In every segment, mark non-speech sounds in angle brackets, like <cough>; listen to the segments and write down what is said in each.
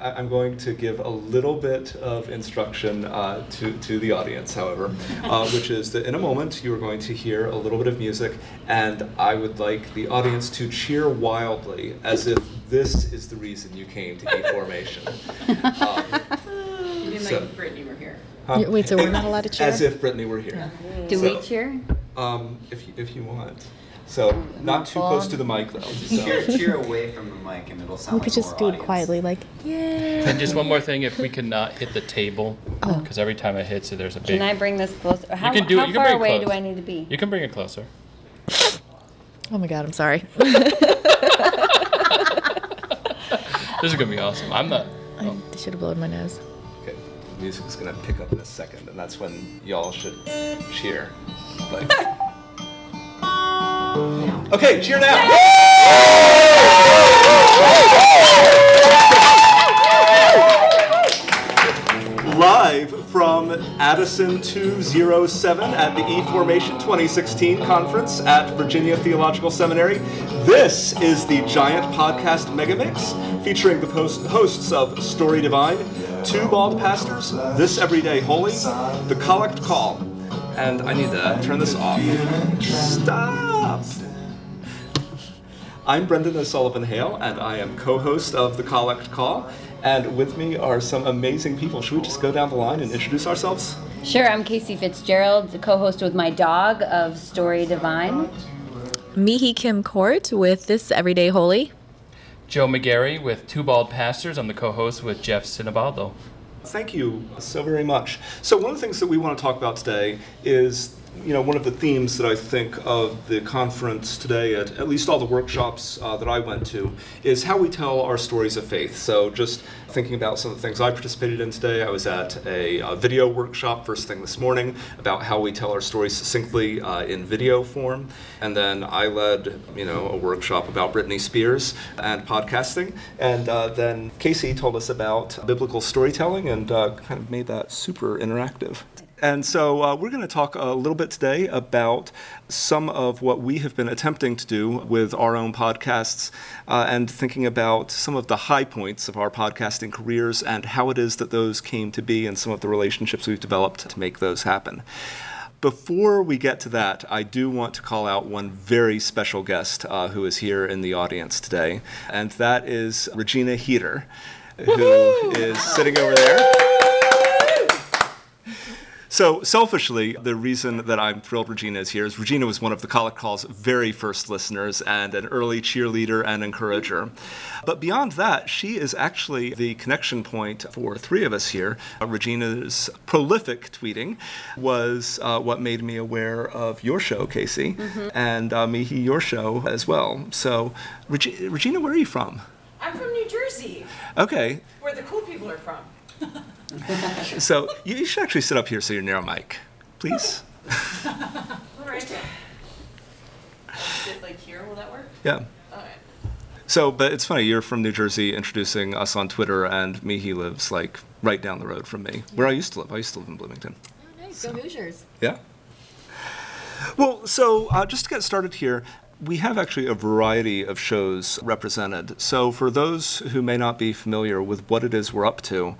I- I'm going to give a little bit of instruction uh, to, to the audience, however, uh, <laughs> which is that in a moment you are going to hear a little bit of music, and I would like the audience to cheer wildly as if this is the reason you came to <laughs> E Formation. Um, You mean So- like Britney were here? huh? Wait, so we're not allowed to cheer? As if Britney were here. Do So- we cheer? Um, if, you- if you want. So, not too close to the mic, though. Cheer, So. cheer away from the mic and it'll sound we like could just more do it quietly, like, yay. And just one more thing, if we could not hit the table, Oh. because every time it hits it, there's a big. Can I bring this closer? How, can do it. how You can far bring it away do. I need to be? You can bring it closer. Oh my god, I'm sorry. <laughs> This is gonna be awesome. I'm not. I oh. should have blown my nose. Okay, the music is gonna pick up in a second, and that's when y'all should cheer. Like. <laughs> Okay, cheer now! Live from Addison 207 at the E Formation 2016 conference at Virginia Theological Seminary, this is the Giant Podcast Megamix featuring the post- hosts of Story Divine, Two Bald Pastors, This Everyday Holy, The Collect Call. And I need to turn this off. Stop! I'm Brendan O'Sullivan Hale, and I am co host of The Collect Call. And with me are some amazing people. Should we just go down the line and introduce ourselves? Sure, I'm Casey Fitzgerald, the co-host with my dog of Story Divine. Mihi Kim Court with This Everyday Holy. Joe McGarry with Two Bald Pastors. I'm the co-host with Jeff Sinabaldo. Thank you so very much. So, one of the things that we want to talk about today is, you know, one of the themes that I think of the conference today, at, at least all the workshops uh, that I went to, is how we tell our stories of faith. So, just thinking about some of the things I participated in today, I was at a, uh video workshop first thing this morning about how we tell our stories succinctly uh, in video form. And then I led, you know, a workshop about Britney Spears and podcasting. And uh, then Casey told us about biblical storytelling and uh, kind of made that super interactive. And so uh, we're going to talk a little bit today about some of what we have been attempting to do with our own podcasts uh, and thinking about some of the high points of our podcasting careers and how it is that those came to be and some of the relationships we've developed to make those happen. Before we get to that, I do want to call out one very special guest uh, who is here in the audience today, and that is Regina Heater, who is sitting over there. So, selfishly, the reason that I'm thrilled Regina is here is Regina was one of the Collect Call's very first listeners and an early cheerleader and encourager. But beyond that, she is actually the connection point for three of us here. Uh, Regina's prolific tweeting was uh, what made me aware of your show, Casey, and uh, Mihee, your show as well. So, Regi- Regina, where are you from? I'm from New Jersey, Okay, where the cool people are from. <laughs> <laughs> so you, you should actually sit up here so you're near a mic, please. <laughs> All right. Sit like here. Will that work? Yeah. All right. So, but it's funny, you're from New Jersey introducing us on Twitter, and Mihee lives like right down the road from me, where I used to live. I used to live in Bloomington. Oh, nice, go Hoosiers. Yeah. Well, so uh, just to get started here, we have actually a variety of shows represented. So, for those who may not be familiar with what it is we're up to,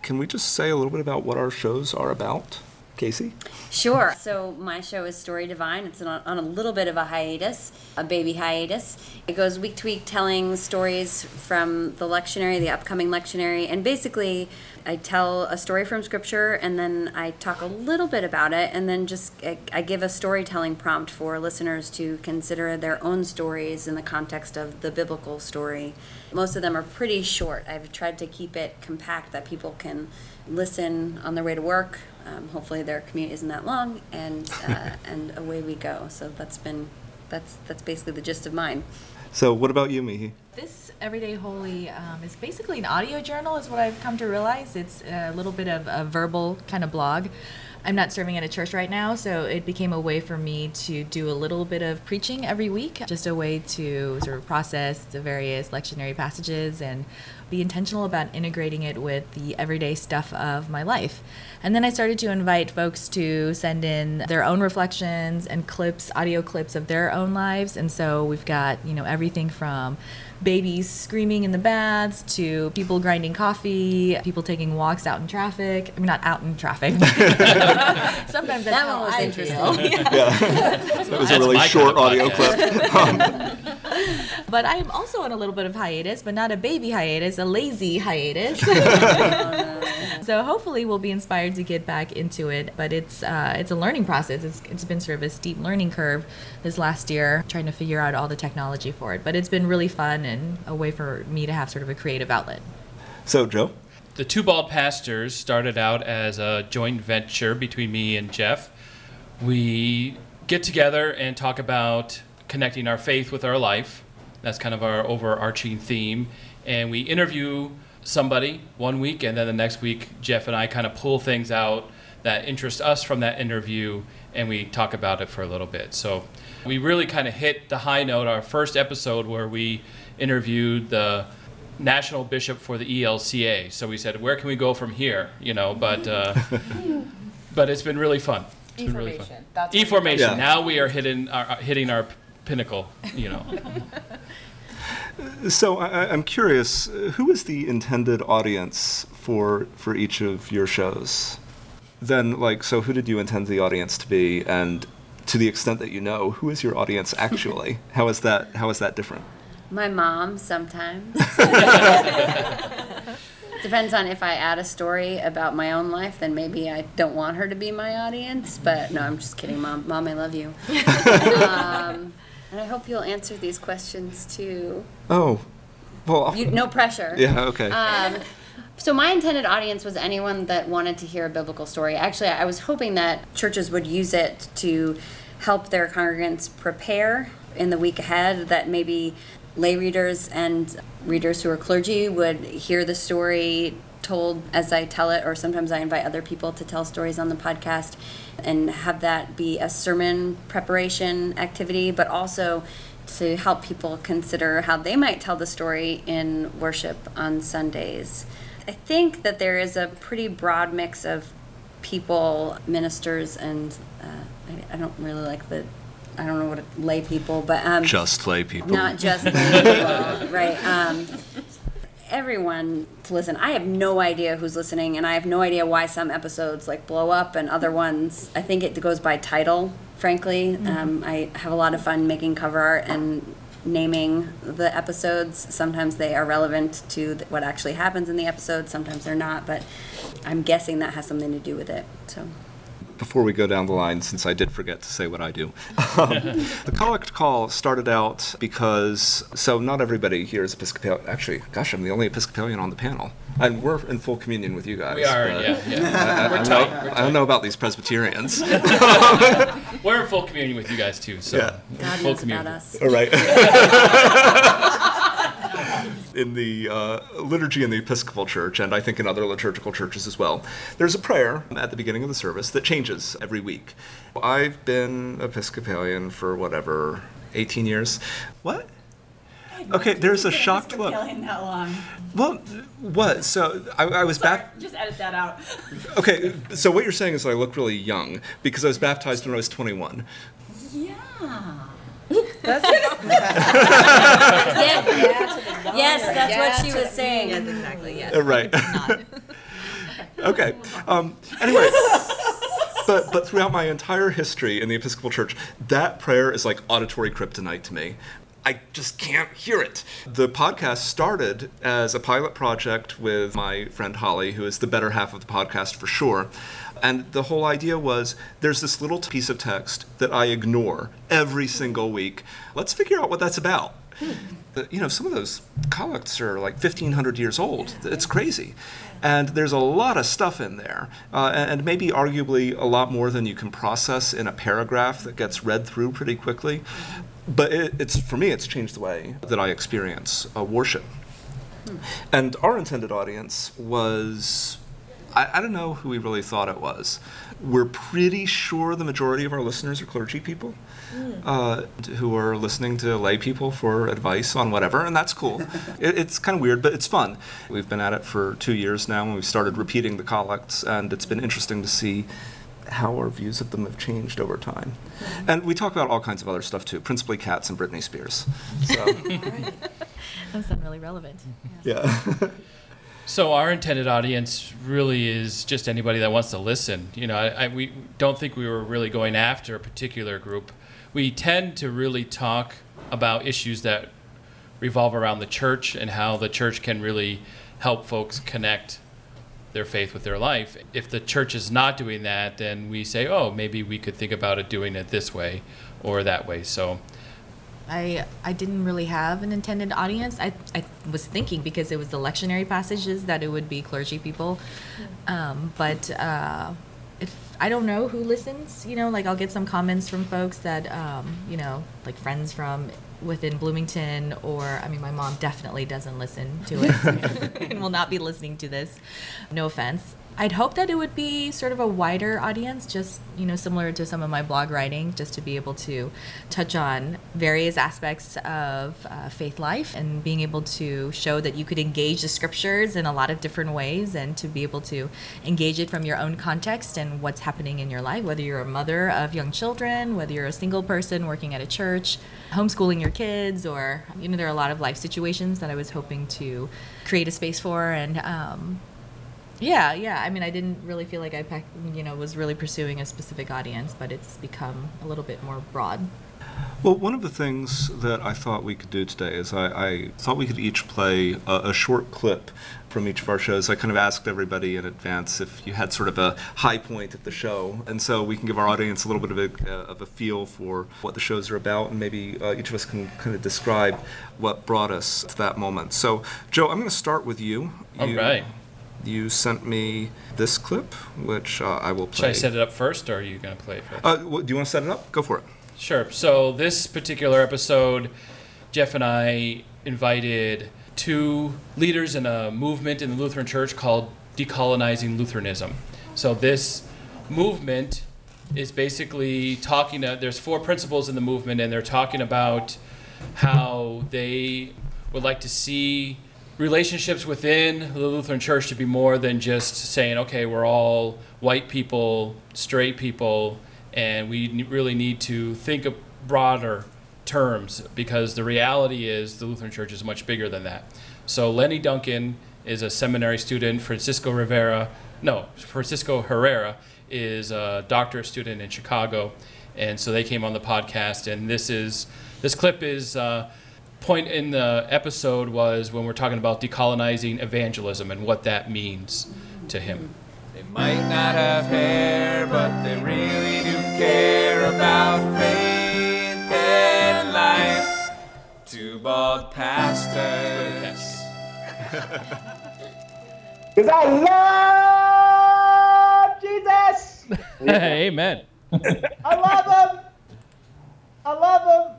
can we just say a little bit about what our shows are about? Casey? Sure. So my show is Story Divine. It's on, a little bit of a hiatus, a baby hiatus. It goes week to week telling stories from the lectionary, the upcoming lectionary, and basically I tell a story from scripture and then I talk a little bit about it and then just I give a storytelling prompt for listeners to consider their own stories in the context of the biblical story. Most of them are pretty short. I've tried to keep it compact that people can listen on their way to work. Um, hopefully, their commute isn't that long, and uh, <laughs> and away we go. So that's been that's that's basically the gist of mine. So, what about you, Mihee? This Everyday Holy um, is basically an audio journal, is what I've come to realize. It's a little bit of a verbal kind of blog. I'm not serving at a church right now, so it became a way for me to do a little bit of preaching every week, just a way to sort of process the various lectionary passages and be intentional about integrating it with the everyday stuff of my life. And then I started to invite folks to send in their own reflections and clips, audio clips of their own lives. And so we've got, you know, everything from babies screaming in the baths to people grinding coffee, people taking walks out in traffic. I mean, not out in traffic. <laughs> <laughs> Sometimes that's That how one was I interesting. feel. <laughs> That was a really short kind of audio podcast. clip. <laughs> But I'm also on a little bit of hiatus, but not a baby hiatus, a lazy hiatus. so hopefully we'll be inspired to get back into it. But it's uh, it's a learning process. It's, it's been sort of a steep learning curve this last year, trying to figure out all the technology for it. But it's been really fun and a way for me to have sort of a creative outlet. So, Joe? The Two Bald Pastors started out as a joint venture between me and Jeff. We get together and talk about connecting our faith with our life. That's kind of our overarching theme. And we interview somebody one week, and then the next week, Jeff and I kind of pull things out that interest us from that interview, and we talk about it for a little bit. So we really kind of hit the high note. Our first episode, where we interviewed the national bishop for the ELCA. So we said, where can we go from here? You know, but uh, <laughs> but it's been really fun. It's been really fun. eFormation. That's E formation. Yeah. Now we are hitting our uh, hitting our pinnacle. You know. <laughs> So I, I- I'm curious, who is the intended audience for for each of your shows? Then, like, so who did you intend the audience to be, and to the extent that you know, who is your audience <laughs> actually? how is that? How is that different? My mom sometimes. <laughs> <laughs> Depends on if I add a story about my own life, then maybe I don't want her to be my audience. But no, I'm just kidding, mom. Mom, I love you. <laughs> um, and I hope you'll answer these questions too. Oh, well, You, no pressure. yeah, okay. Um, so my intended audience was anyone that wanted to hear a biblical story. Actually, I was hoping that churches would use it to help their congregants prepare in the week ahead. That maybe lay readers and readers who are clergy would hear the story told as I tell it, or sometimes I invite other people to tell stories on the podcast and have that be a sermon preparation activity, but also to help people consider how they might tell the story in worship on Sundays. I think that there is a pretty broad mix of people, ministers, and uh, I, I don't really like the, I don't know what it, lay people, but um, Just lay people. not just lay people, right? Um, everyone to listen. I have no idea who's listening, and I have no idea why some episodes like blow up and other ones. I think it goes by title. Frankly, um, I have a lot of fun making cover art and naming the episodes. Sometimes they are relevant to th- what actually happens in the episode. Sometimes they're not, but I'm guessing that has something to do with it. So. Before we go down the line, since I did forget to say what I do, um, <laughs> the collect call started out because so not everybody here is Episcopalian. Actually, gosh, I'm the only Episcopalian on the panel, and we're in full communion with you guys. We are, yeah, yeah. I, I, We're I know, we're I don't know about these Presbyterians. <laughs> We're in full communion with you guys too. So Yeah. God full knows about us. All right. <laughs> in the uh, liturgy in the Episcopal Church, and I think in other liturgical churches as well, there's a prayer at the beginning of the service that changes every week. I've been Episcopalian for whatever, 18 years. What? Okay, there's a shocked look. that long. Well, what? So I, I was back. Just edit that out. Okay, so what you're saying is I look really young because I was baptized when I was 21. Yeah. <laughs> Yeah. Yes, that's what she was saying. Yes, exactly. Yes. Uh, right. <laughs> okay. Um, anyway, but but throughout my entire history in the Episcopal Church, that prayer is like auditory kryptonite to me. I just can't hear it. The podcast started as a pilot project with my friend Holly, who is the better half of the podcast for sure. And the whole idea was there's this little piece of text that I ignore every single week. Let's figure out what that's about. You know, some of those collects are like 1,500 years old. It's crazy. And there's a lot of stuff in there, uh, and and maybe arguably a lot more than you can process in a paragraph that gets read through pretty quickly. But it, it's for me, it's changed the way that I experience uh, worship. And our intended audience was I, I don't know who we really thought it was. We're pretty sure the majority of our listeners are clergy people uh, who are listening to lay people for advice on whatever, and that's cool. <laughs> it, it's kind of weird, but it's fun. We've been at it for two years now, and we've started repeating the collects, and it's been interesting to see how our views of them have changed over time. And we talk about all kinds of other stuff too, principally cats and Britney Spears. So, <laughs> That sounds really relevant. yeah. <laughs> So our intended audience really is just anybody that wants to listen. You know, I, I, we don't think we were really going after a particular group. We tend to really talk about issues that revolve around the church and how the church can really help folks connect their faith with their life. If the church is not doing that, then we say, oh, maybe we could think about it doing it this way or that way. So I I didn't really have an intended audience. I, I was thinking because it was the lectionary passages that it would be clergy people, um, but uh, if I don't know who listens, you know, like I'll get some comments from folks that um, you know, like friends from within Bloomington, or I mean, my mom definitely doesn't listen to it <laughs> <laughs> and will not be listening to this. No offense. I'd hope that it would be sort of a wider audience, just you know, similar to some of my blog writing, just to be able to touch on various aspects of uh, faith life and being able to show that you could engage the scriptures in a lot of different ways, and to be able to engage it from your own context and what's happening in your life, whether you're a mother of young children, whether you're a single person working at a church, homeschooling your kids, or you know, there are a lot of life situations that I was hoping to create a space for, and um, yeah, yeah. I mean, I didn't really feel like I, you know, was really pursuing a specific audience, but it's become a little bit more broad. Well, one of the things that I thought we could do today is I, I thought we could each play a, a short clip from each of our shows. I kind of asked everybody in advance if you had sort of a high point at the show, and so we can give our audience a little bit of a, uh, of a feel for what the shows are about, and maybe uh, each of us can kind of describe what brought us to that moment. So, Joe, I'm going to start with you. All you, right. You sent me this clip, which uh, I will play. should I set it up first, or are you going to play it first? Uh, do you want to set it up? Go for it. Sure. So this particular episode, Jeff and I invited two leaders in a movement in the Lutheran Church called Decolonizing Lutheranism. So this movement is basically talking. To, there's four principles in the movement, and they're talking about how they would like to see relationships within the Lutheran Church to be more than just saying, okay, we're all white people, straight people, and we really need to think of broader terms because the reality is the Lutheran Church is much bigger than that. So Lenny Duncan is a seminary student. Francisco Rivera, no, Francisco Herrera is a doctorate student in Chicago, and so they came on the podcast. And this is this clip is uh, point in the episode was when we're talking about decolonizing evangelism and what that means to him. They might not have hair, but they really do care about faith and life. Two bald pastors. <laughs> Because I love Jesus. <laughs> Amen. I love him. I love him.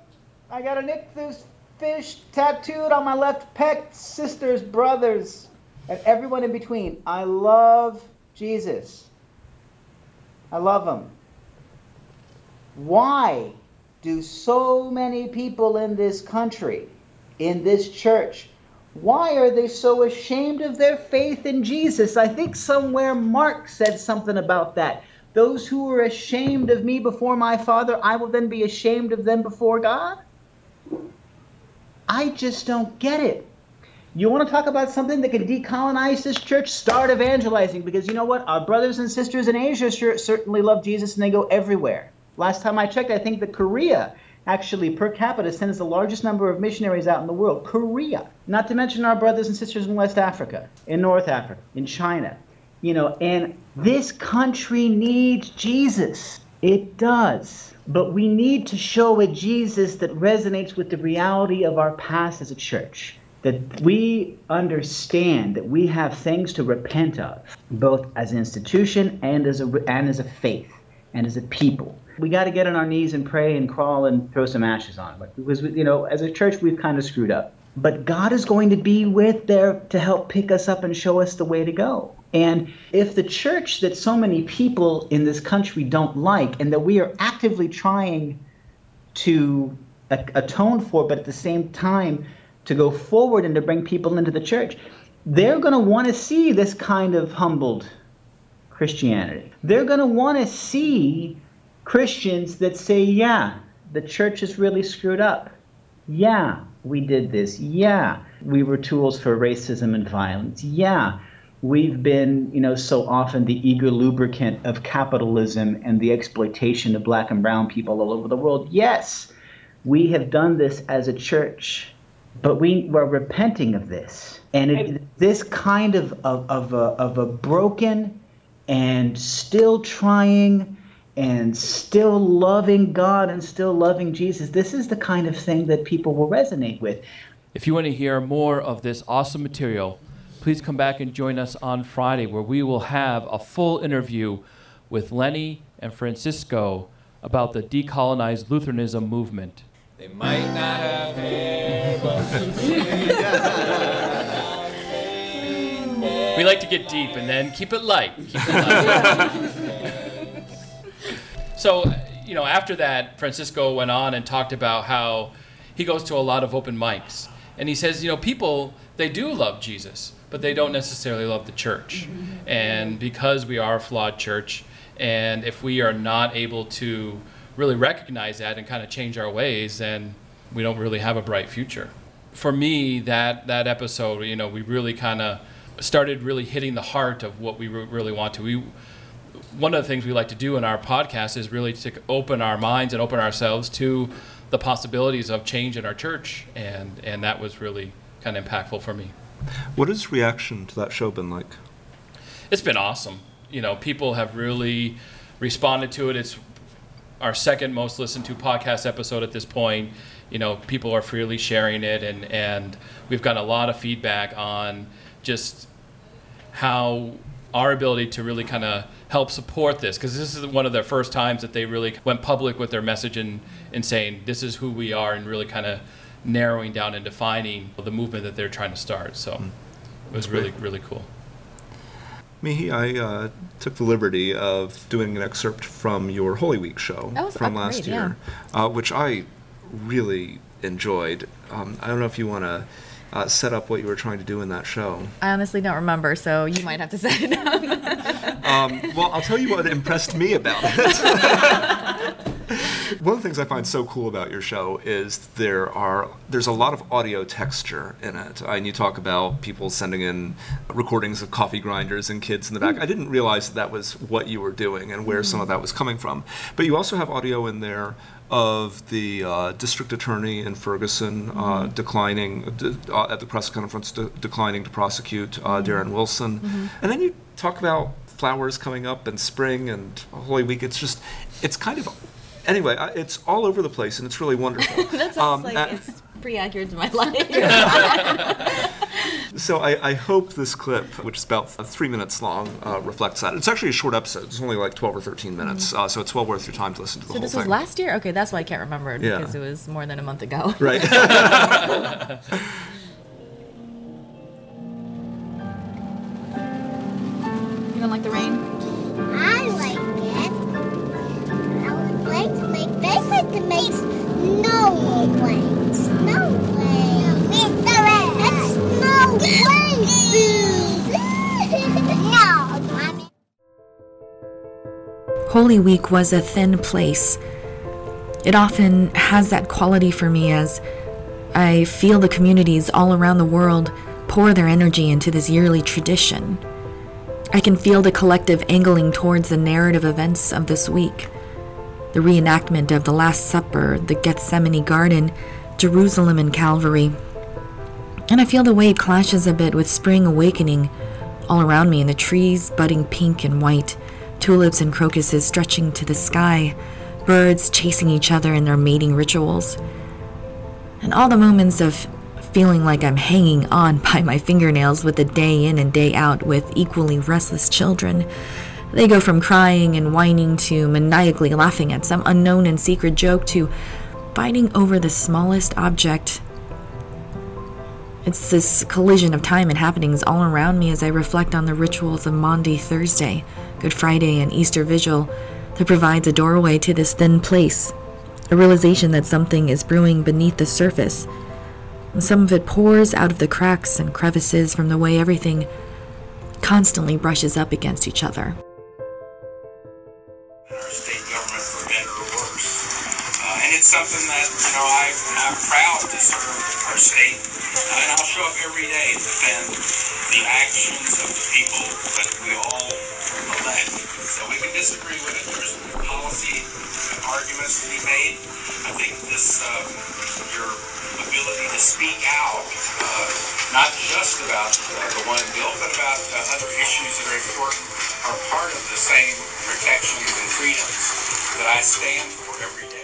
I got an ichthus fish tattooed on my left pec, sisters, brothers, and everyone in between. I love Jesus. I love him. Why do so many people in this country, in this church, why are they so ashamed of their faith in Jesus? I think somewhere Mark said something about that. Those who are ashamed of me before my Father, I will then be ashamed of them before God? I just don't get it. You want to talk about something that can decolonize this church? Start evangelizing because you know what? Our brothers and sisters in Asia sure, certainly love Jesus and they go everywhere. Last time I checked, I think that Korea actually per capita sends the largest number of missionaries out in the world. Korea. Not to mention our brothers and sisters in West Africa, in North Africa, in China. You know, and this country needs Jesus. It does. But we need to show a Jesus that resonates with the reality of our past as a church. That we understand that we have things to repent of, both as an institution and as a, and as a faith and as a people. We got to get on our knees and pray and crawl and throw some ashes on. Because, you know, as a church, we've kind of screwed up. but God is going to be with there to help pick us up and show us the way to go. And if the church that so many people in this country don't like and that we are actively trying to atone for, but at the same time to go forward and to bring people into the church, they're going to want to see this kind of humbled Christianity. They're going to want to see Christians that say, yeah, the church is really screwed up. Yeah, we did this. Yeah, we were tools for racism and violence. Yeah, we've been, you know, so often the eager lubricant of capitalism and the exploitation of black and brown people all over the world. Yes, we have done this as a church, but we were repenting of this. And it, this kind of, of, of, a, of a broken and still trying and still loving God and still loving Jesus, this is the kind of thing that people will resonate with. If you want to hear more of this awesome material, please come back and join us on Friday where we will have a full interview with Lenny and Francisco about the decolonized Lutheranism movement. They might not have hair, <laughs> We like to get deep and then keep it light. Keep it light. <laughs> so, you know, after that, Francisco went on and talked about how he goes to a lot of open mics. And he says, you know, people, they do love Jesus, but they don't necessarily love the church. Mm-hmm. And because we are a flawed church, and if we are not able to really recognize that and kind of change our ways, then we don't really have a bright future. For me, that that episode, you know, we really kind of started really hitting the heart of what we really want to. We one of the things we like to do in our podcast is really to open our minds and open ourselves to the possibilities of change in our church, and and that was really kind of impactful for me. What has reaction to that show been like? It's been awesome. You know, people have really responded to it. It's our second most listened to podcast episode at this point. You know, people are freely sharing it, and and we've gotten a lot of feedback on just how our ability to really kind of help support this because this is one of the first times that they really went public with their message and, and saying this is who we are and really kind of narrowing down and defining the movement that they're trying to start so mm. it was really really cool Mihee, I uh, took the liberty of doing an excerpt from your Holy Week show from last great, year, yeah. uh, which I really enjoyed. Um, I don't know if you want to uh, set up what you were trying to do in that show. I honestly don't remember, so you might have to set it up. <laughs> um, well, I'll tell you what impressed me about it. <laughs> <laughs> One of the things I find so cool about your show is there are there's a lot of audio texture in it. And you talk about people sending in recordings of coffee grinders and kids in the back. Mm. I didn't realize that, that was what you were doing and where mm. some of that was coming from. But you also have audio in there of the uh, district attorney in Ferguson uh, mm-hmm. declining uh, at the press conference, de- declining to prosecute uh, mm-hmm. Darren Wilson, mm-hmm. and then you talk about flowers coming up and spring and Holy Week. It's just, it's kind of, anyway, it's all over the place and it's really wonderful. <laughs> that sounds um, like it's pretty accurate to my <laughs> life. <laughs> so I, I, hope this clip, which is about three minutes long, uh, reflects that. It's actually a short episode. It's only like 12 or 13 minutes, mm-hmm. uh, so it's well worth your time to listen to the so whole thing. So this was last year? Okay, that's why I can't remember it, yeah. because it was more than a month ago. Right. Week was a thin place. It often has that quality for me as I feel the communities all around the world pour their energy into this yearly tradition. I can feel the collective angling towards the narrative events of this week the reenactment of the Last Supper, the Gethsemane Garden, Jerusalem and Calvary. And I feel the way it clashes a bit with spring awakening all around me, and the trees budding pink and white, tulips and crocuses stretching to the sky, birds chasing each other in their mating rituals. And all the moments of feeling like I'm hanging on <laughs> by my fingernails with the day in and day out with equally restless children. They go from crying and whining to maniacally laughing at some unknown and secret joke to fighting over the smallest object. It's this collision of time and happenings all around me as I reflect on the rituals of Maundy Thursday, Good Friday, and Easter Vigil that provides a doorway to this thin place, a realization that something is brewing beneath the surface. Some of it pours out of the cracks and crevices from the way everything constantly brushes up against each other. Uh, and it's something that, you know, I, I'm proud to serve our state. Uh, and I'll show up every day to defend the actions of the people that we all elect. So we can disagree with it. There's policy arguments to be made. I think this, um, your ability to speak out, uh, not just about uh, the one bill, but about uh, other issues that are important, are part of the same protections and freedoms that I stand for every day.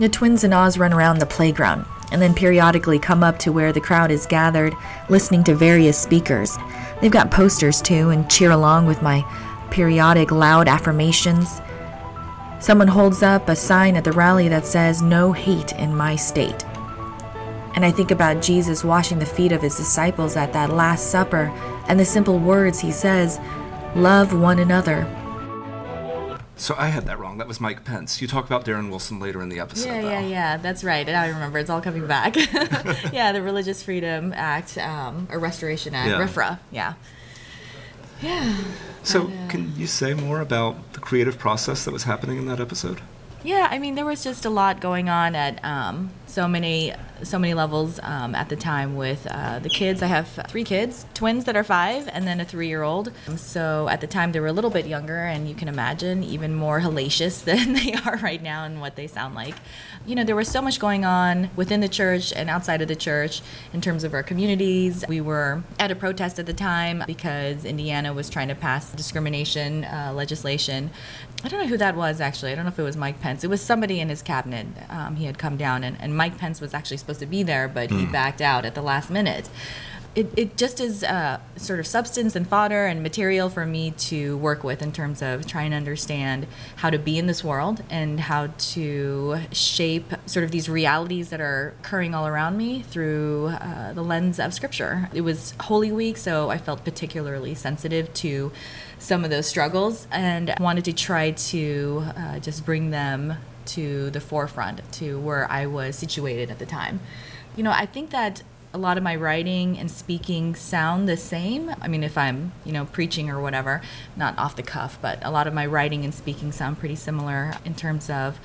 The twins and Oz run around the playground and then periodically come up to where the crowd is gathered, listening to various speakers. They've got posters too and cheer along with my periodic loud affirmations. Someone holds up a sign at the rally that says, No hate in my state. And I think about Jesus washing the feet of his disciples at that Last Supper and the simple words he says, Love one another. So I had that wrong. That was Mike Pence. You talk about Darren Wilson later in the episode. Yeah, though. yeah, yeah. That's right. And I remember it's all coming back. <laughs> yeah, the Religious Freedom Act, um, or Restoration Act, Yeah. RFRA. Yeah. Yeah. So But, uh, can you say more about the creative process that was happening in that episode? Yeah, I mean, there was just a lot going on at um, so many, so many levels um, at the time with uh, the kids. I have three kids, twins that are five, and then a three-year-old. Um, So at the time, they were a little bit younger, and you can imagine even more hellacious <laughs> than they are right now and what they sound like. You know, there was so much going on within the church and outside of the church in terms of our communities. We were at a protest at the time because Indiana was trying to pass discrimination uh, legislation. I don't know who that was actually. I don't know if it was Mike Pence. It was somebody in his cabinet. Um, he had come down, and, and Mike Pence was actually supposed to be there, but he Hmm. backed out at the last minute. It, it just is uh, sort of substance and fodder and material for me to work with in terms of trying to understand how to be in this world and how to shape sort of these realities that are occurring all around me through uh, the lens of scripture. It was Holy Week, so I felt particularly sensitive to some of those struggles and wanted to try to uh, just bring them to the forefront to where I was situated at the time. You know, I think that a lot of my writing and speaking sound the same. I mean, if I'm, you know, preaching or whatever, not off the cuff, but a lot of my writing and speaking sound pretty similar in terms of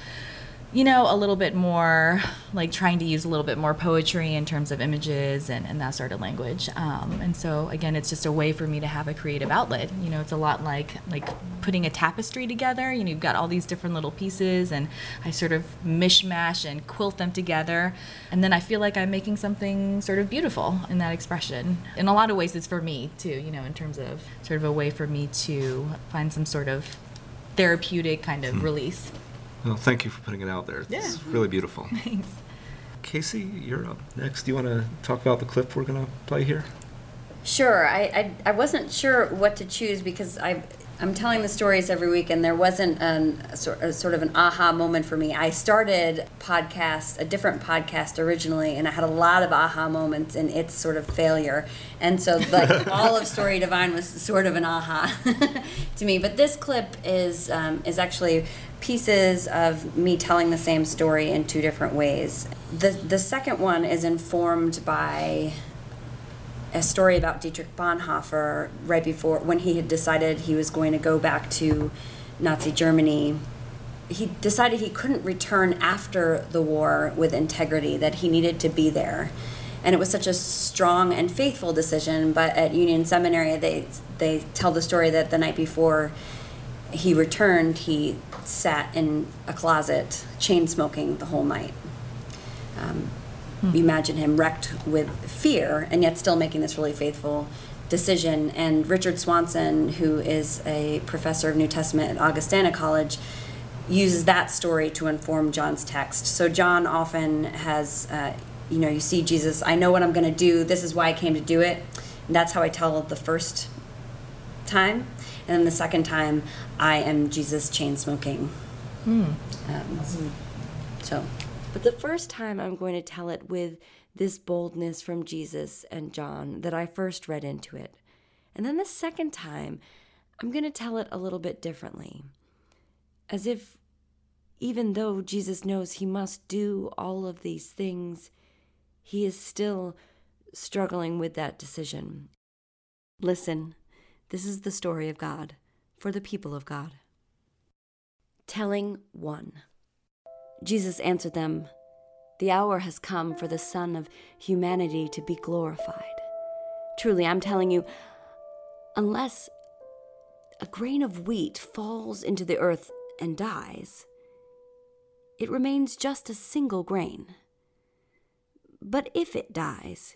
you know, a little bit more like trying to use a little bit more poetry in terms of images and, and that sort of language. Um, and so again, it's just a way for me to have a creative outlet. You know, it's a lot like like putting a tapestry together. You know, you've got all these different little pieces, and I sort of mishmash and quilt them together, and then I feel like I'm making something sort of beautiful in that expression. In a lot of ways, it's for me too. You know, in terms of sort of a way for me to find some sort of therapeutic kind of Hmm. release. Well, thank you for putting it out there. Yeah. It's really beautiful. <laughs> Thanks. Casey, you're up next. Do you want to talk about the clip we're going to play here? Sure. I, I, I wasn't sure what to choose because I I'm telling the stories every week, and there wasn't an, a, sort, a sort of an aha moment for me. I started podcast, a different podcast originally, and I had a lot of aha moments in its sort of failure, and so like <laughs> all of Story Divine was sort of an aha <laughs> to me. But this clip is um, is actually pieces of me telling the same story in two different ways. The the second one is informed by a story about Dietrich Bonhoeffer right before when he had decided he was going to go back to Nazi Germany. He decided he couldn't return after the war with integrity, that he needed to be there. And it was such a strong and faithful decision, but at Union Seminary, they, they tell the story that the night before he returned, he sat in a closet, chain smoking the whole night. Um, you imagine him wrecked with fear and yet still making this really faithful decision. And Richard Swanson, who is a professor of New Testament at Augustana College, uses that story to inform John's text. So John often has, uh, you know, you see Jesus, I know what I'm going to do, this is why I came to do it. And that's how I tell the first time. And then the second time, I am Jesus chain smoking. Hmm. Um, so, But the first time I'm going to tell it with this boldness from Jesus and John that I first read into it. And then the second time, I'm going to tell it a little bit differently. As if, even though Jesus knows he must do all of these things, he is still struggling with that decision. Listen, this is the story of God for the people of God. Telling 1. Jesus answered them, The hour has come for the Son of Humanity to be glorified. Truly, I'm telling you, unless a grain of wheat falls into the earth and dies, it remains just a single grain. But if it dies,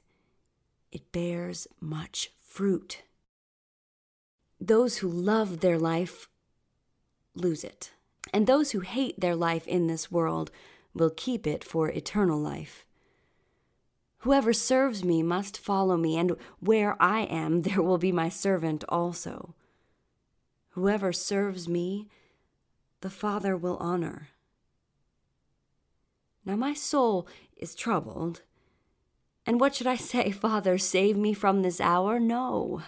it bears much fruit. Those who love their life lose it, and those who hate their life in this world will keep it for eternal life. Whoever serves me must follow me, and where I am, <laughs> there will be my servant also. Whoever serves me, the Father will honor. Now my soul is troubled. And what should I say, <laughs> Father, save me from this hour? No.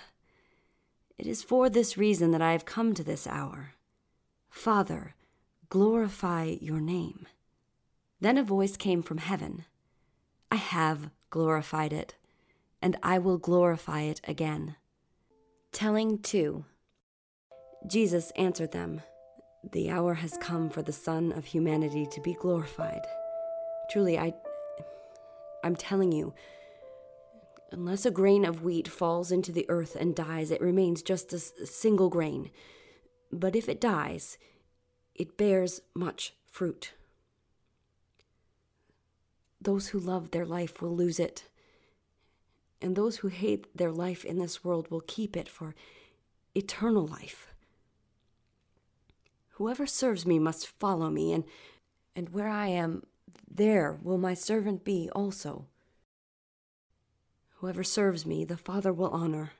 It is for this reason that I have come to this hour. Father, glorify your name. Then a voice came from heaven I have glorified it, and I will glorify it again. Telling 2 Jesus answered them The hour has come for the Son of Humanity to be glorified. Truly, I. I'm telling you, unless a grain of wheat falls into the earth and dies, it remains just a single grain. But if it dies, it bears much fruit. Those who love their life will lose it, and those who hate their life in this world will keep it for eternal life. Whoever serves me must follow me, and, and where I am, there will my servant be also. Whoever serves me, the Father will honor.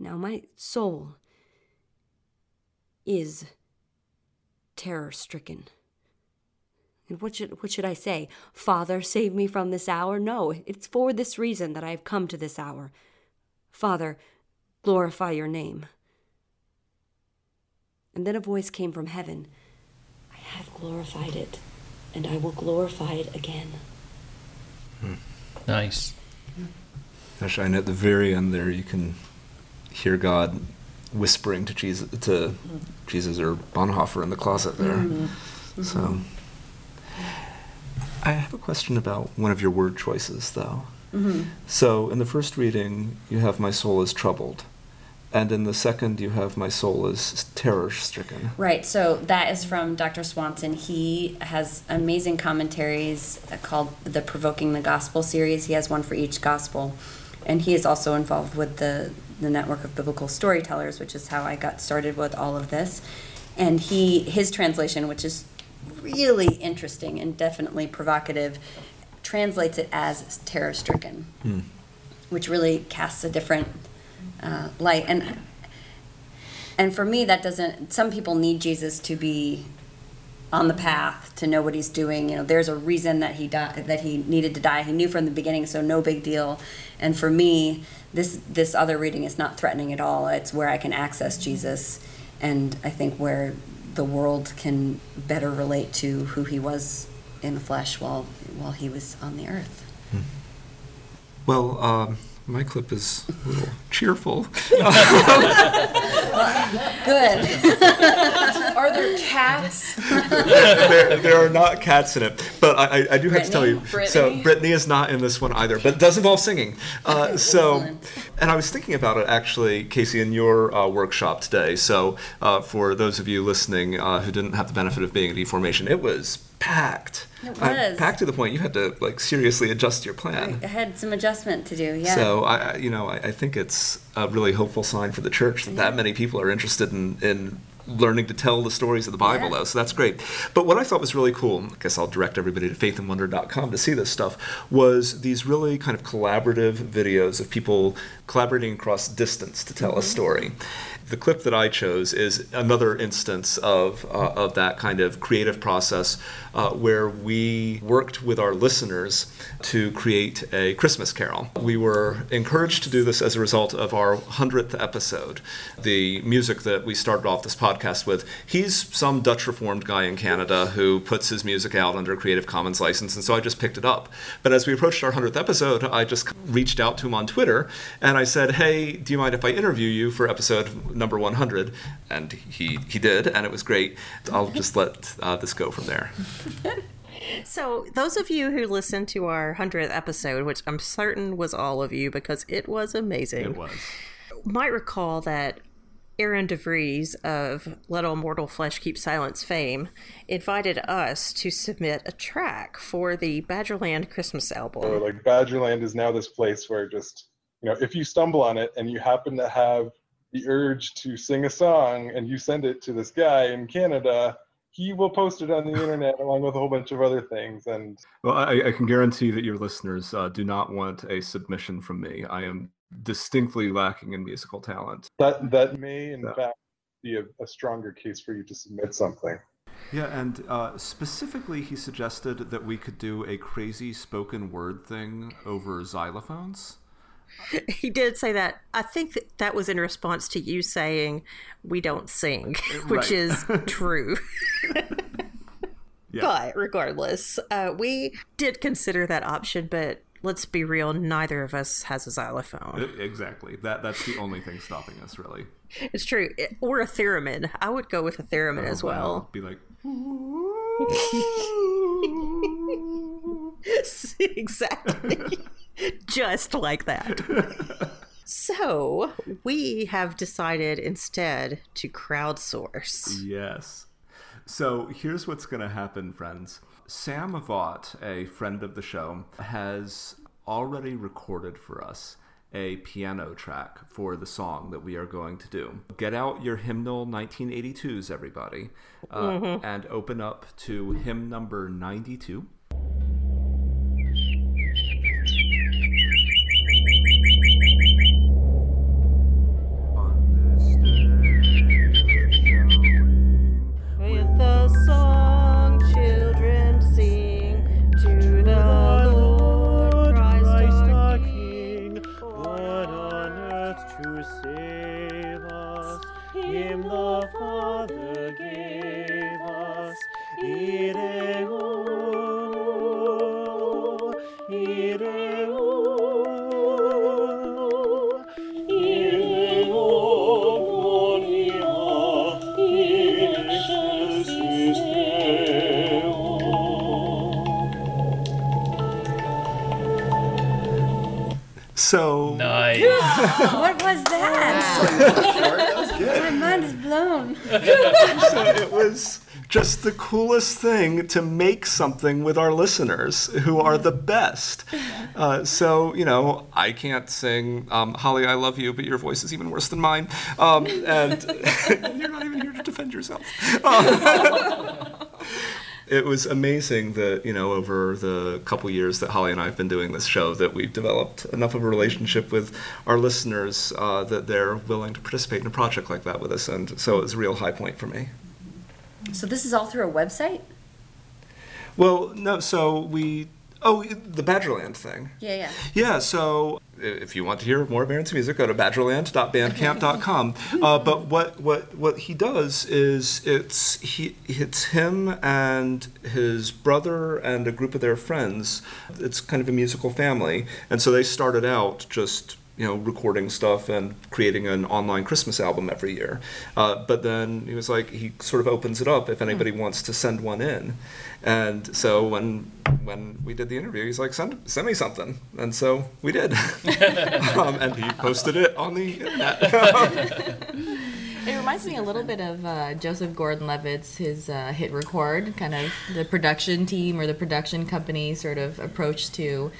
Now my soul is terror stricken. And what should, what should I say? Father, save me from this hour? No, it's for this reason that I have come to this hour. Father, glorify your name. And then a voice came from heaven I have glorified it, and I will glorify it again. Hmm. Nice. Actually, and at the very end there, you can hear God whispering to Jesus, to Jesus or Bonhoeffer in the closet there. Mhm. So, I have a question about one of your word choices, though. Mhm. So, in the first reading, you have "My soul is troubled," and in the second, you have "My soul is terror-stricken." Right, so that is from Dr. Swanson. He has amazing commentaries called the Provoking the Gospel series. He has one for each gospel. And he is also involved with the, the network of biblical storytellers, which is how I got started with all of this. And he his translation, which is really interesting and definitely provocative, translates it as terror stricken, Hmm. which really casts a different uh, light. And and for me, that doesn't. Some people need Jesus to be on the path to know what he's doing. You know, there's a reason that he died, that he needed to die. He knew from the beginning, so no big deal. And for me, this this other reading is not threatening at all. It's where I can access Jesus, and I think where the world can better relate to who he was in the flesh while while he was on the earth. Well, um, my clip is a little <laughs> cheerful. Good. <laughs> Are there cats? there, there are not cats in it, but I, I- I do have to tell you. Britney? So Britney? Britney is not in this one either, but it does involve singing. Uh, <laughs> so, and I was thinking about it actually, Casey, in your uh, workshop today. So, uh, for those of you listening uh, who didn't have the benefit of being at eFormation, it was packed. It was. packed to the point you had to like seriously adjust your plan. I had some adjustment to do. Yeah. So I, I- you know, I, I think it's a really hopeful sign for the church that that many people are interested in, in learning to tell the stories of the Bible, though, so that's great. But what I thought was really cool, I guess I'll direct everybody to faithandwonder.com to see this stuff, was these really kind of collaborative videos of people collaborating across distance to tell a mm-hmm. story. The clip that I chose is another instance of, uh, of that kind of creative process uh, where we worked with our listeners to create a Christmas carol. We were encouraged to do this as a result of our 100th episode. The music that we started off this podcast with, he's some Dutch Reformed guy in Canada who puts his music out under a Creative Commons license, and so I just picked it up. But as we approached our 100th episode, I just reached out to him on Twitter and I said, Hey, do you mind if I interview you for episode number 100? And he, he did, and it was great. I'll just let uh, this go from there. <laughs> So, those of you who listened to our 100th episode, which I'm certain was all of you because it was amazing, It was. might recall that Aaron DeVries of Let All Mortal Flesh Keep Silence fame invited us to submit a track for the Badgerland Christmas album. Or like Badgerland is now this place where just you know if you stumble on it and you happen to have the urge to sing a song and you send it to this guy in Canada, he will post it on the <laughs> internet along with a whole bunch of other things. And Well, I, I can guarantee that your listeners uh, do not want a submission from me. I am distinctly lacking in musical talent. that that may in Yeah. fact be a, a stronger case for you to submit something. Yeah, and uh, specifically, he suggested that we could do a crazy spoken word thing over xylophones. <laughs> He did say that. I think that, that was in response to you saying we don't sing, <laughs> which Right. is <laughs> true. Yeah. But regardless, uh, we did consider that option, but let's be real, neither of us has a xylophone. Exactly. That that's the only thing stopping us, really. It's true. Or a theremin. I would go with a theremin as Oh, wow. well. Be like, exactly. <laughs> Just like that. <laughs> So, we have decided instead to crowdsource. Yes. So here's what's going to happen, friends. Sam Avant, a friend of the show, has already recorded for us a piano track for the song that we are going to do. Get out your hymnal 1982s, everybody, uh, Mhm. and open up to hymn number 92. Coolest thing to make something with our listeners who are the best. <laughs> Uh, so, you know, I can't sing um, Holly, I Love You, but your voice is even worse than mine. Um, and <laughs> you're not even here to defend yourself. Um, <laughs> it was amazing that you know over the couple years that Holly and I have been doing this show that we've developed enough of a relationship with our listeners uh, that they're willing to participate in a project like that with us, and so it was a real high point for me. So this is all through a website? Well, no, so we oh the Badgerland thing. Yeah, yeah. Yeah, so if you want to hear more of Aaron's music, go to badgerland.bandcamp.com. Uh, but what, what, what he does is it's, he, it's him and his brother and a group of their friends. It's kind of a musical family. And so they started out just you know, recording stuff and creating an online Christmas album every year. Uh, but then he was like, he sort of opens it up if anybody wants to send one in. And so when when we did the interview, he's like, send, send me something. And so we did. <laughs> um, and he posted it on the internet. <laughs> It reminds me a little bit of uh, Joseph Gordon-Levitt's his uh, HitRecord, kind of the production team or the production company sort of approach to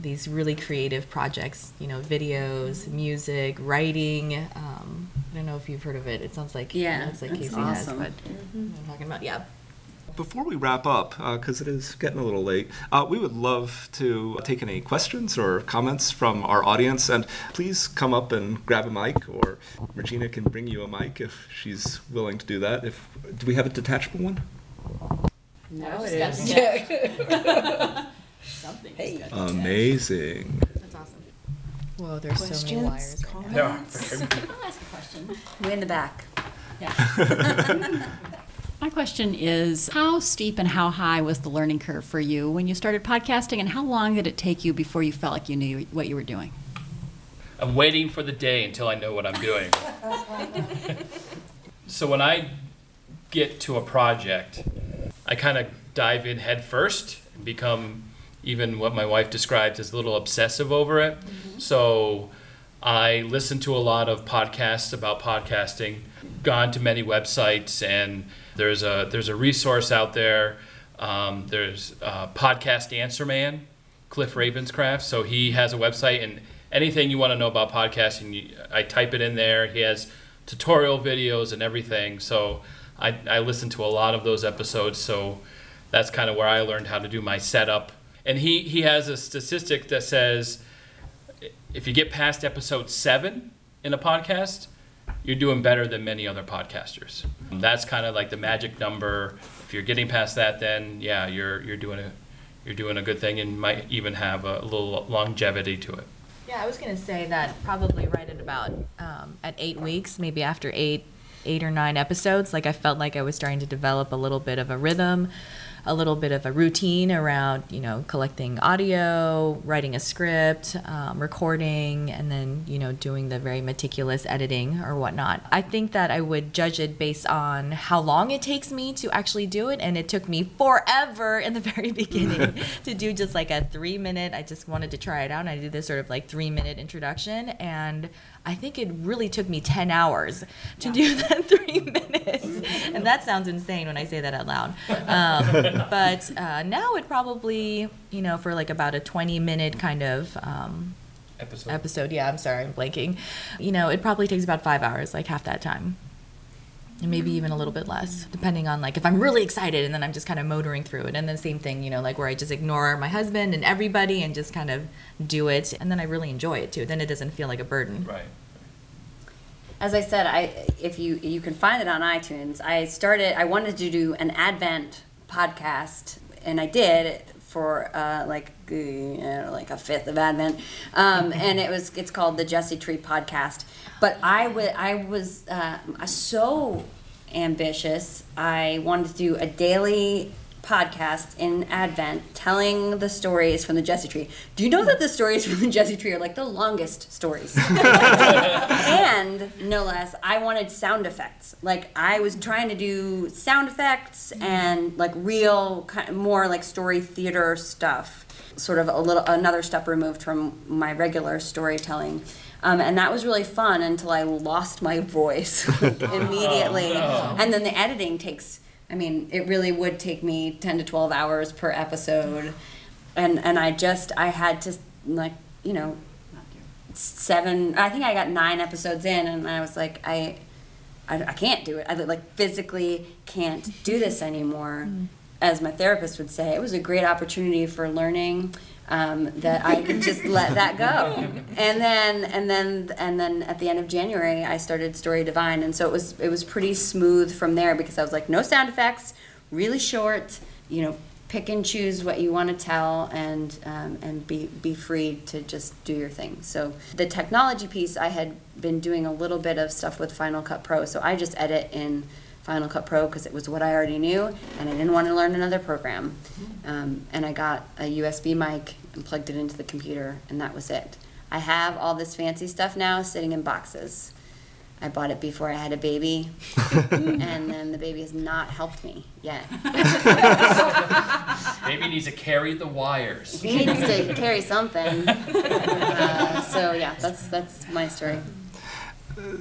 these really creative projects, you know, videos, music, writing. Um, I don't know if you've heard of it. It sounds like Yeah, it sounds like that's Casey awesome. has, but I'm talking about yeah. Before we wrap up, because it is getting a little late, uh, we would love to take any questions or comments from our audience. And please come up and grab a mic, or Regina can bring you a mic if she's willing to do that. If do we have a detachable one? No, it it is. <laughs> <laughs> is. Something. Hey. Amazing. That's awesome. Whoa, there's so many wires. right now. Yeah. <laughs> I'll ask a question. Way in the back. Yeah. <laughs> My question is how steep and how high was the learning curve for you when you started podcasting, and how long did it take you before you felt like you knew what you were doing? I'm waiting for the day until I know what I'm doing. <laughs> so when I get to a project, I kind of dive in head first and become even what my wife describes as a little obsessive over it. So I listen to a lot of podcasts about podcasting, gone to many websites, and there's a there's a resource out there. Um, there's uh, podcast Answer Man, Cliff Ravenscraft. So he has a website, and anything you want to know about podcasting, you, I type it in there. He has tutorial videos and everything. So I, I listen to a lot of those episodes. So that's kind of where I learned how to do my setup. And he, he has a statistic that says if you get past episode seven in a podcast, you're doing better than many other podcasters. That's kind of like the magic number. If you're getting past that, then yeah, you're you're doing a you're doing a good thing and might even have a little longevity to it. Yeah, I was gonna say that probably right at about um, at eight weeks, maybe after eight, eight or nine episodes, like I felt like I was starting to develop a little bit of a rhythm, a little bit of a routine around you know collecting audio, writing a script, um, recording, and then you know doing the very meticulous editing or whatnot. I think that I would judge it based on how long it takes me to actually do it, and it took me forever in the <laughs> very beginning <laughs> to do just like a three minute. I just wanted to try it out, and I did this sort of like three minute introduction, and I think it really took me 10 hours to do that <laughs> three minutes. And that sounds insane when I say that out loud. Um, <laughs> but uh, now it probably, you know, for like about a 20 minute kind of um, episode. episode, yeah, I'm sorry, I'm blanking. You know, it probably takes about five hours, like half that time. And maybe even a little bit less, depending on like if I'm really excited and then I'm just kind of motoring through it. And then same thing, you know, like where I just ignore my husband and everybody and just kind of do it. And then I really enjoy it too. Then it doesn't feel like a burden. Right. As I said, I if you you can find it on iTunes. I started. I wanted to do an Advent podcast, and I did for uh, like uh, you know, like a fifth of Advent, um, and it was it's called the Jesse Tree Podcast. But I wa- I was uh, so ambitious. I wanted to do a daily podcast in Advent telling the stories from the Jesse Tree. Do you know that the stories from the Jesse Tree are like the longest stories? <laughs> and no less, I wanted sound effects. Like I was trying to do sound effects and like real, more like story theater stuff. Sort of a little another step removed from my regular storytelling. Um, and that was really fun until I lost my voice <laughs> <laughs> immediately. Oh, no. And then the editing takes, I mean, it really would take me 10 to 12 hours per episode. And, and I just, I had to, like, you know, seven, I think I got nine episodes in, and I was like, I, I, I can't do it. I like physically can't do this anymore. Mm. As my therapist would say, it was a great opportunity for learning. Um, that I could just let that go, and then and then and then at the end of January, I started Story Divine, and so it was it was pretty smooth from there because I was like, no sound effects, really short, you know, pick and choose what you want to tell and um, and be be free to just do your thing. So the technology piece, I had been doing a little bit of stuff with Final Cut Pro, so I just edit in Final Cut Pro because it was what I already knew, and I didn't want to learn another program. Um, and I got a USB mic and plugged it into the computer, and that was it. I have all this fancy stuff now sitting in boxes. I bought it before I had a baby, <laughs> and then the baby has not helped me yet. <laughs> Maybe he needs to carry the wires. He needs to carry something. <laughs> Uh, so yeah, that's that's my story.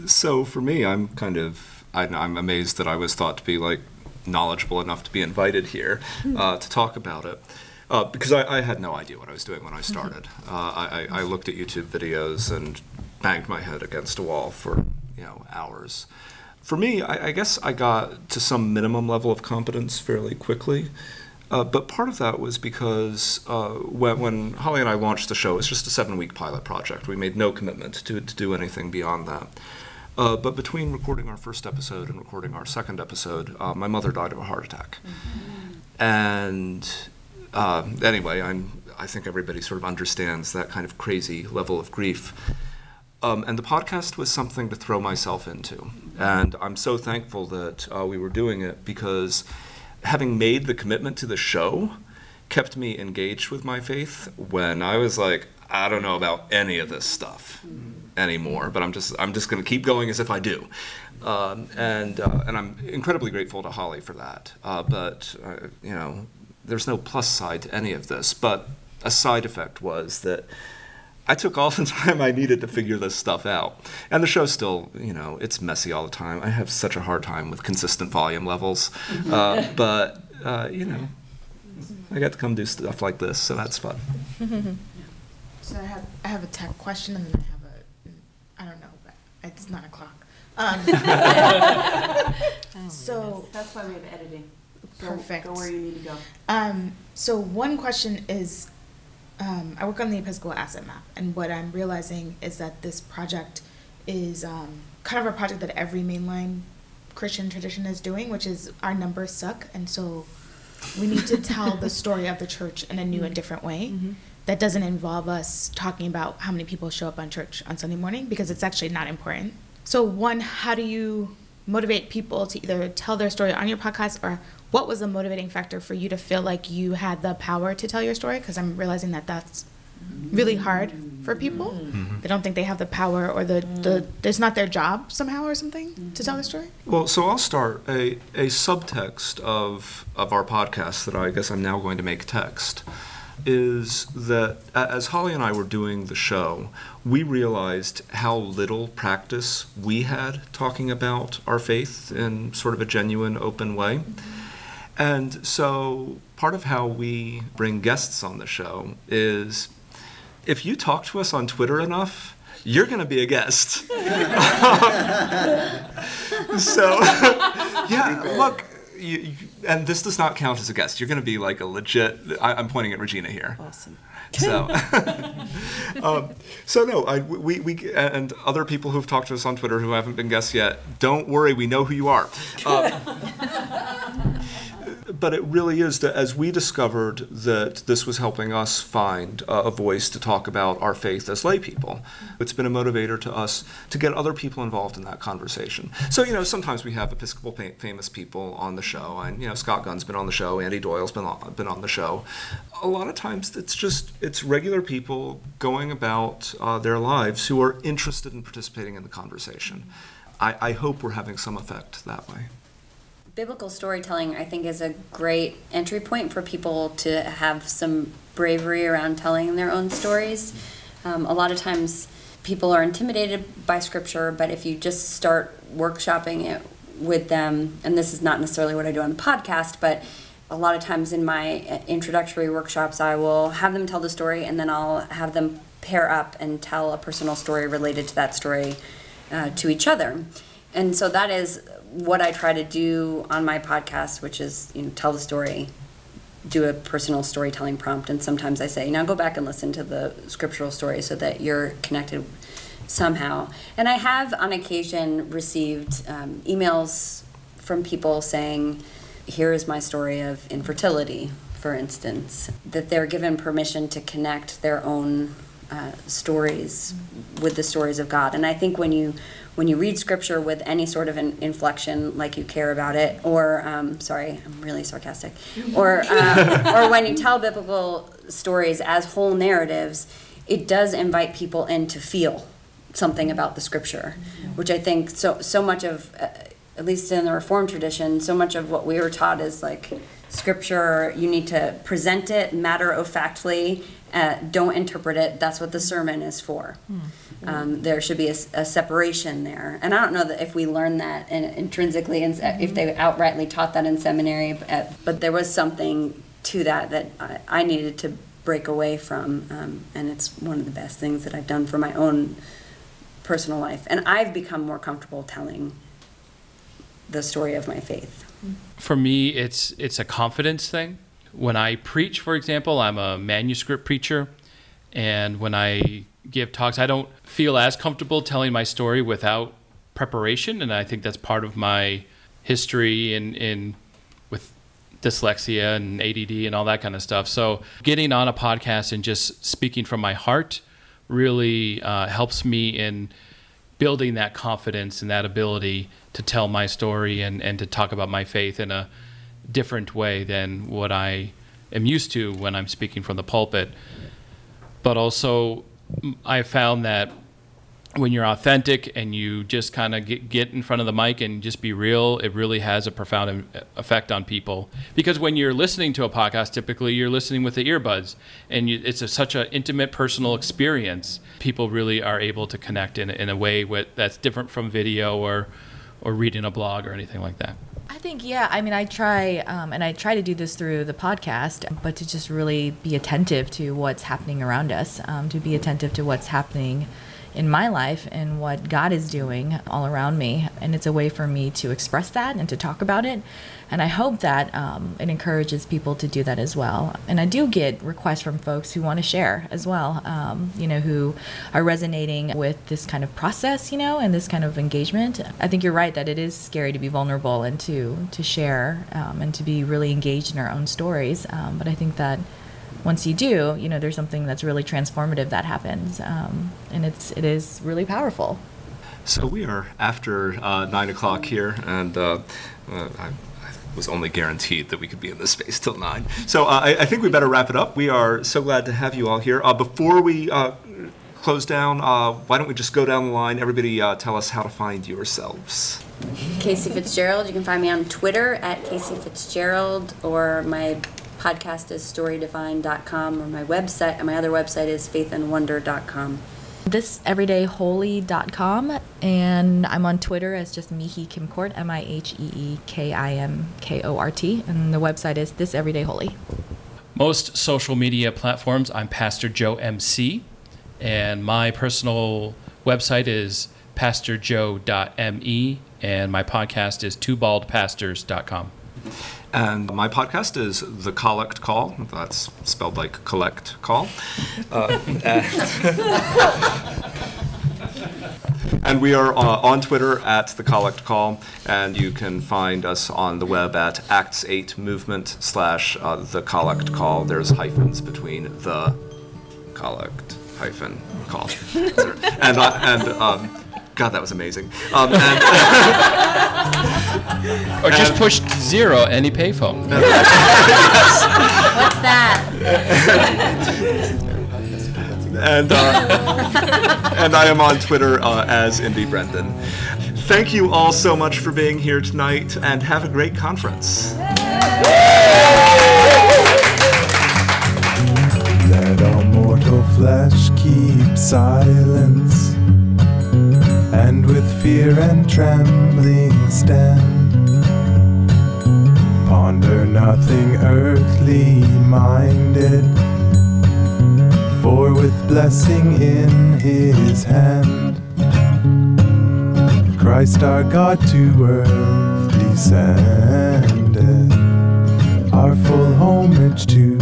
So for me, I'm kind of I, I'm amazed that I was thought to be like knowledgeable enough to be invited here uh, to talk about it. uh, because I, I had no idea what I was doing when I started. <laughs> Uh, I, I I looked at YouTube videos and banged my head against a wall for you know hours. For me, I, I guess I got to some minimum level of competence fairly quickly. Uh, but part of that was because uh, when, when Holly and I launched the show, it was just a seven week pilot project. We made no commitment to, to do anything beyond that. Uh, but between recording our first episode and recording our second episode, uh, my mother died of a heart attack. And uh, anyway, I'm, I think everybody sort of understands that kind of crazy level of grief. Um, and the podcast was something to throw myself into. And I'm so thankful that uh, we were doing it because having made the commitment to the show kept me engaged with my faith when I was like, I don't know about any of this stuff anymore, but I'm just I'm just going to keep going as if I do. Um, and uh, and I'm incredibly grateful to Holly for that. Uh, but uh, you know, there's no plus side to any of this. But a side effect was that I took all the <laughs> time I needed to figure this stuff out. And the show's still, you know, it's messy all the time. I have such a hard time with consistent volume levels. Uh, but, uh, you know, I got to come do stuff like this, so that's fun. <laughs> So I have I have a tech question and then I have a I don't know, but it's nine o'clock. Um, <laughs> so That's why we have editing. Go- perfect. Go where you need to go. Um, so one question is, um, I work on the Episcopal Asset Map, and what I'm realizing is that this project is um, kind of a project that every mainline Christian tradition is doing, which is our numbers suck, and so we need to tell the <laughs> story of the church in a new and different way. That doesn't involve us talking about how many people show up on church on Sunday morning because it's actually not important. So, one, how do you motivate people to either tell their story on your podcast or what was the motivating factor for you to feel like you had the power to tell your story? Because I'm realizing that that's really hard for people. Mhm. They don't think they have the power or the, the it's not their job somehow or something to tell their story. Well, so I'll start a, a subtext of of our podcast that I guess I'm now going to make text is that as Holly and I were doing the show, we realized how little practice we had talking about our faith in sort of a genuine, open way. And so part of how we bring guests on the show is if you talk to us on Twitter enough, you're going to be a guest. <laughs> so, <laughs> yeah, look, you, you, and this does not count as a guest. You're going to be like a legit. I, I'm pointing at Regina here. Awesome. So, <laughs> <laughs> um, so no, I, we, we and other people who've talked to us on Twitter who haven't been guests yet. Don't worry, we know who you are. Um, <laughs> but it really is that as we discovered that this was helping us find uh, a voice to talk about our faith as lay people, it's been a motivator to us to get other people involved in that conversation. So, you know, sometimes we have Episcopal fa- famous people on the show, and, you know, Scott Gunn's been on the show, Andy Doyle's been on, been on the show. A lot of times it's just, it's regular people going about uh, their lives who are interested in participating in the conversation. I, I hope we're having some effect that way. Biblical storytelling i think is a great entry point for people to have some bravery around telling their own stories. Um, a lot of times people are intimidated by scripture but if you just start workshopping it with them and this is not necessarily what i do on the podcast but a lot of times in my uh, introductory workshops i will have them tell the story and then i'll have them pair up and tell a personal story related to that story uh, to each other. And so that is what I try to do on my podcast, which is you know tell the story, do a personal storytelling prompt, and sometimes I say now go back and listen to the scriptural story so that you're connected somehow. And I have on occasion received um, emails from people saying, "Here is my story of infertility." For instance, that they're given permission to connect their own uh, stories with the stories of God. And I think when you when you read scripture with any sort of an inflection, like you care about it, or um, sorry, I'm really sarcastic, or <laughs> uh, or when you tell biblical stories as whole narratives, it does invite people in to feel something about the scripture, which I think so so much of. Uh, at least in the Reformed tradition, so much of what we were taught is like scripture, you need to present it matter of factly, uh, don't interpret it. That's what the sermon is for. Um, there should be a separation there. And I don't know that if we learned that in, intrinsically, and if they outrightly taught that in seminary, but, but there was something to that that I, I needed to break away from, um, and it's one of the best things that I've done for my own personal life. And I've become more comfortable telling the story of my faith. For me, it's it's a confidence thing. When I preach, for example, I'm a manuscript preacher, and when I give talks, I don't feel as comfortable telling my story without preparation, and I think that's part of my history in in with dyslexia and ADD and all that kind of stuff. So getting on a podcast and just speaking from my heart really uh, helps me in building that confidence and that ability to tell my story and, and to talk about my faith in a different way than what I am used to when I'm speaking from the pulpit. But also, I found that when you're authentic and you just kind of get, get in front of the mic and just be real, it really has a profound effect on people. Because when you're listening to a podcast, typically you're listening with the earbuds, and you, it's a, such an intimate, personal experience. People really are able to connect in, in a way with, that's different from video or, or reading a blog or anything like that. I think, yeah. I mean, I try, um, and I try to do this through the podcast, but to just really be attentive to what's happening around us, um, to be attentive to what's happening in my life and what God is doing all around me. And it's a way for me to express that and to talk about it. And I hope that um, it encourages people to do that as well. And I do get requests from folks who want to share as well, um, you know, who are resonating with this kind of process, you know, and this kind of engagement. I think you're right that it is scary to be vulnerable and to to share um, and to be really engaged in our own stories. Um, but I think that once you do, you know, there's something that's really transformative that happens, um, and it's it is really powerful. So we are after uh, nine o'clock here, and uh, uh, I, I was only guaranteed that we could be in this space till nine. So uh, I, I think we better wrap it up. We are so glad to have you all here. Uh, before we uh, close down, uh, why don't we just go down the line? Everybody, uh, tell us how to find yourselves. Casey Fitzgerald. You can find me on Twitter at Casey Fitzgerald, or my podcast is storydivine.com, or my website, and my other website is faithandwonder.com. This everydayholy.com, and I'm on Twitter as just Mihee Kim-Kort, M I H E E K I M K O R T, and the website is This Everyday Holy. Most social media platforms, I'm Pastor Joe MC, and my personal website is pastorjoe.me, and my podcast is twobaldpastors.com. And my podcast is The Collect Call. That's spelled like collect call. Uh, and, <laughs> and we are uh, on Twitter at The Collect Call, and you can find us on the web at Acts 8 Movement slash uh, The Collect Call. There's hyphens between The Collect hyphen call. <laughs> and uh, and um, God, that was amazing. Um, and, <laughs> Or just push zero any payphone. <laughs> What's that? <laughs> and uh, and I am on Twitter uh, as Indy Brendan. Thank you all so much for being here tonight, and have a great conference. Let all mortal flesh keep silence, and with fear and trembling stand. Ponder nothing earthly minded, for with blessing in his hand, Christ our God to earth descended, our full homage to